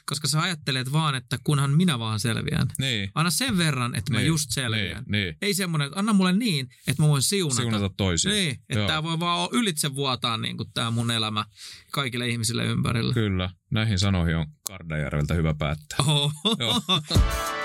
koska sä ajattelet vaan, että kunhan minä vaan selviän. Niin. Anna sen verran, että niin. mä just selviän. Niin. niin. Ei semmoinen, että anna mulle niin, että mä voin siunata. Siunata toisia. Niin, että tämä voi vaan ylitse vuotaa niin kuin tämä mun elämä kaikille ihmisille ympärillä. Kyllä, näihin sanoihin on Kardajärveltä hyvä päättää. Oho. Joo.